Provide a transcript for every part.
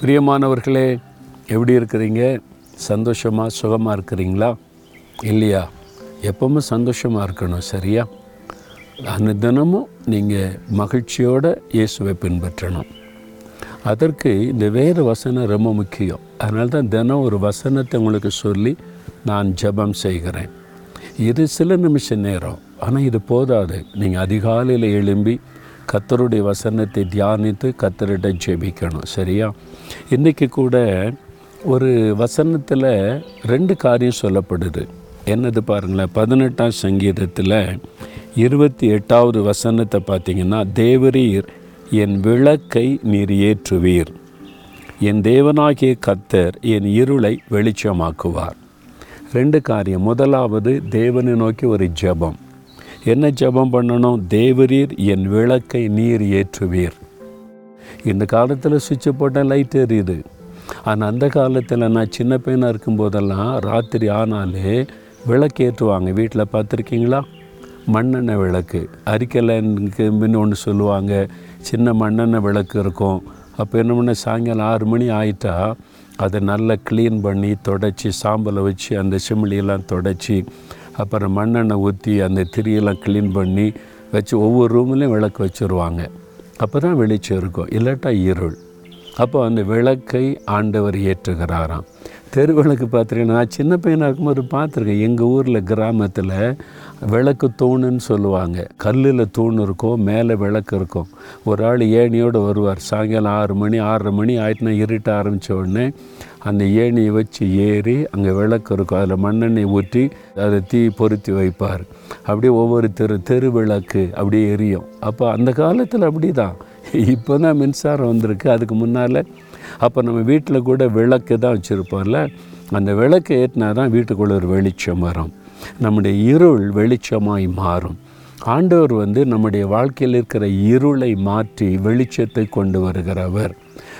பிரியமானவர்களே எப்படி இருக்கிறீங்க? சந்தோஷமாக சுகமாக இருக்கிறீங்களா? இல்லையா? எப்பவுமே சந்தோஷமாக இருக்கணும் சரியா? அந்த தினமும் நீங்கள் மகிழ்ச்சியோடு இயேசுவை பின்பற்றணும். அதற்கு இந்த வேறு வசனம் ரொம்ப முக்கியம். அதனால தான் தினம் ஒரு வசனத்தை உங்களுக்கு சொல்லி நான் ஜெபம் செய்கிறேன். இது சில நிமிஷ நேரம் ஆனால் இது போதாது. நீங்கள் அதிகாலையில் எழும்பி கத்தருடைய வசனத்தை தியானித்து கத்தரிட்ட ஜெபிக்கணும் சரியா? இன்றைக்கி கூட ஒரு வசனத்தில் ரெண்டு காரியம் சொல்லப்படுது. என்னது பாருங்களேன் பதினெட்டாம் சங்கீதத்தில் இருபத்தி எட்டாவது வசனத்தை பார்த்தீங்கன்னா தேவரீர் என் விளக்கை நீர் ஏற்றுவீர். என் தேவனாகிய கத்தர் என் இருளை வெளிச்சமாக்குவார். ரெண்டு காரியம். முதலாவது தேவனை நோக்கி ஒரு ஜெபம். என்ன ஜெபம் பண்ணணும்? தேவரீர் என் விளக்கை நீர் ஏற்றுவீர். இந்த காலத்தில் சுவிட்சை போட்டால் லைட் எரியுது. ஆனால் அந்த காலத்தில் நான் சின்ன பையனாக இருக்கும்போதெல்லாம் ராத்திரி ஆனாலே விளக்கு ஏற்றுவாங்க. வீட்டில் பார்த்துருக்கீங்களா? மண்ணெண்ணெய் விளக்கு. அரிக்கலைக்கு முன்ன ஒன்று சொல்லுவாங்க. சின்ன மண்ணெண்ணெய் விளக்கு இருக்கும். அப்போ என்ன பண்ண? சாயங்காலம் ஆறு மணி ஆயிட்டா அதை நல்லா க்ளீன் பண்ணி தொடச்சி சாம்பலை வச்சு அந்த சிமிலியெல்லாம் தொடச்சி அப்புறம் மண்ணெண்ணெய் ஊற்றி அந்த திரியெல்லாம் க்ளீன் பண்ணி வச்சு ஒவ்வொரு ரூம்லேயும் விளக்கு வச்சுருவாங்க. அப்போ தான் வெளிச்சம் இருக்கும். இல்லாட்டா இருள். அப்போ அந்த விளக்கை ஆண்டவர் ஏற்றுகிறாராம். தெரு விளக்கு பார்த்துருக்கேன். நான் சின்ன பையனாக இருக்கும்போது பார்த்துருக்கேன். எங்கள் ஊரில் கிராமத்தில் விளக்கு தூணுன்னு சொல்லுவாங்க. கல்லில் தூண் இருக்கும் மேலே விளக்கு இருக்கும் ஒரு ஆள் ஏணியோடு வருவார். சாயங்காலம் ஆறு மணி ஆறரை மணி ஆயிட்டுனா இருட்ட ஆரம்பித்த உடனே அந்த ஏணியை வச்சு ஏறி அங்கே விளக்கு இருக்கும். அதில் மண்ணெண்ணெய் ஊற்றி அதை தீ பொருத்தி வைப்பார். அப்படியே ஒவ்வொரு தெரு தெரு விளக்கு அப்படியே எரியும். அப்போ அந்த காலத்தில் அப்படி தான் இப்போ தான் மின்சாரம் வந்திருக்கு. அதுக்கு முன்னால் அப்போ நம்ம வீட்டில் கூட விளக்கு தான் வச்சுருப்போம்ல. அந்த விளக்கு ஏற்றினா தான் வீட்டுக்குள்ளே ஒரு வெளிச்சம் வரும். நம்முடைய இருள் வெளிச்சமாய் மாறும். ஆண்டவர் வந்து நம்முடைய வாழ்க்கையில் இருக்கிற இருளை மாற்றி வெளிச்சத்தை கொண்டு வருகிறவர்.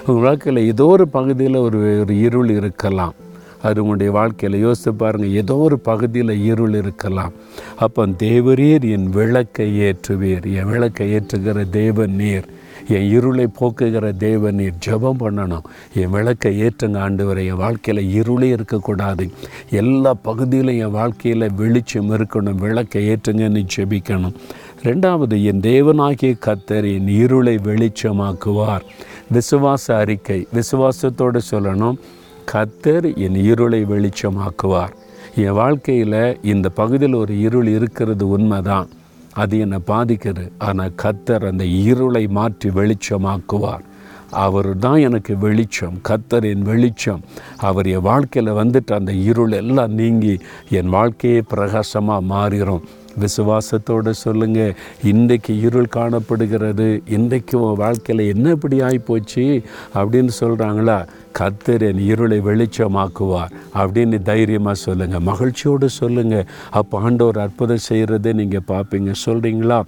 உங்கள் வாழ்க்கையில் ஏதோ ஒரு பகுதியில் ஒரு ஒரு இருள் இருக்கலாம். அது உங்களுடைய வாழ்க்கையில் யோசித்து பாருங்கள் ஏதோ ஒரு பகுதியில் இருள் இருக்கலாம். அப்போ தேவரீர் என் விளக்கை ஏற்றுவீர். என் விளக்கை ஏற்றுகிற தேவன் நீர். என் இருளை போக்குகிற தேவன் நீர் ஜெபம் பண்ணணும். என் விளக்கை ஏற்றுங்க ஆண்டவரை என் வாழ்க்கையில் இருளே இருக்கக்கூடாது. எல்லா பகுதியிலும் என் வாழ்க்கையில் வெளிச்சம் இருக்கணும் விளக்கை ஏற்றுங்கன்னு ஜெபிக்கணும். ரெண்டாவது என் தேவனாகிய கத்தர் என் இருளை வெளிச்சமாக்குவார். விசுவாச அறிக்கை விசுவாசத்தோடு சொல்லணும் கத்தர் என் இருளை வெளிச்சமாக்குவார். என் வாழ்க்கையில் இந்த பகுதியில் ஒரு இருள் இருக்கிறது உண்மைதான். அது என்னை பாதிக்கிறது ஆனால் கத்தர் அந்த இருளை மாற்றி வெளிச்சமாக்குவார். அவர் தான் எனக்கு வெளிச்சம். கத்தரின் வெளிச்சம். அவர் என் வாழ்க்கையில் வந்துட்டு அந்த இருள் எல்லாம் நீங்கி என் வாழ்க்கையே பிரகாசமாக மாறிடும் விசுவாசத்தோடு சொல்லுங்கள் இன்றைக்கு இருள் காணப்படுகிறது. இன்றைக்கு உன் வாழ்க்கையில் என்ன இப்படி ஆகிப்போச்சு அப்படின்னு சொல்கிறாங்களா கத்தர் என் இருளை வெளிச்சமாக்குவார். அப்படின்னு தைரியமாக சொல்லுங்கள் மகிழ்ச்சியோடு சொல்லுங்கள் அப்போ ஆண்டவர் அற்புதம் செய்கிறதை நீங்கள் பார்ப்பீங்க. சொல்கிறீங்களா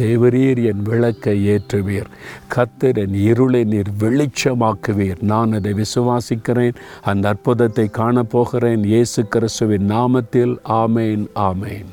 தேவரீர் என் விளக்கை ஏற்றுவீர். கத்தர் என் இருளை நீர் வெளிச்சமாக்குவீர். நான் அதை விசுவாசிக்கிறேன். அந்த அற்புதத்தை காணப்போகிறேன். இயேசு கிறிஸ்துவின் நாமத்தில். ஆமேன் ஆமேன்.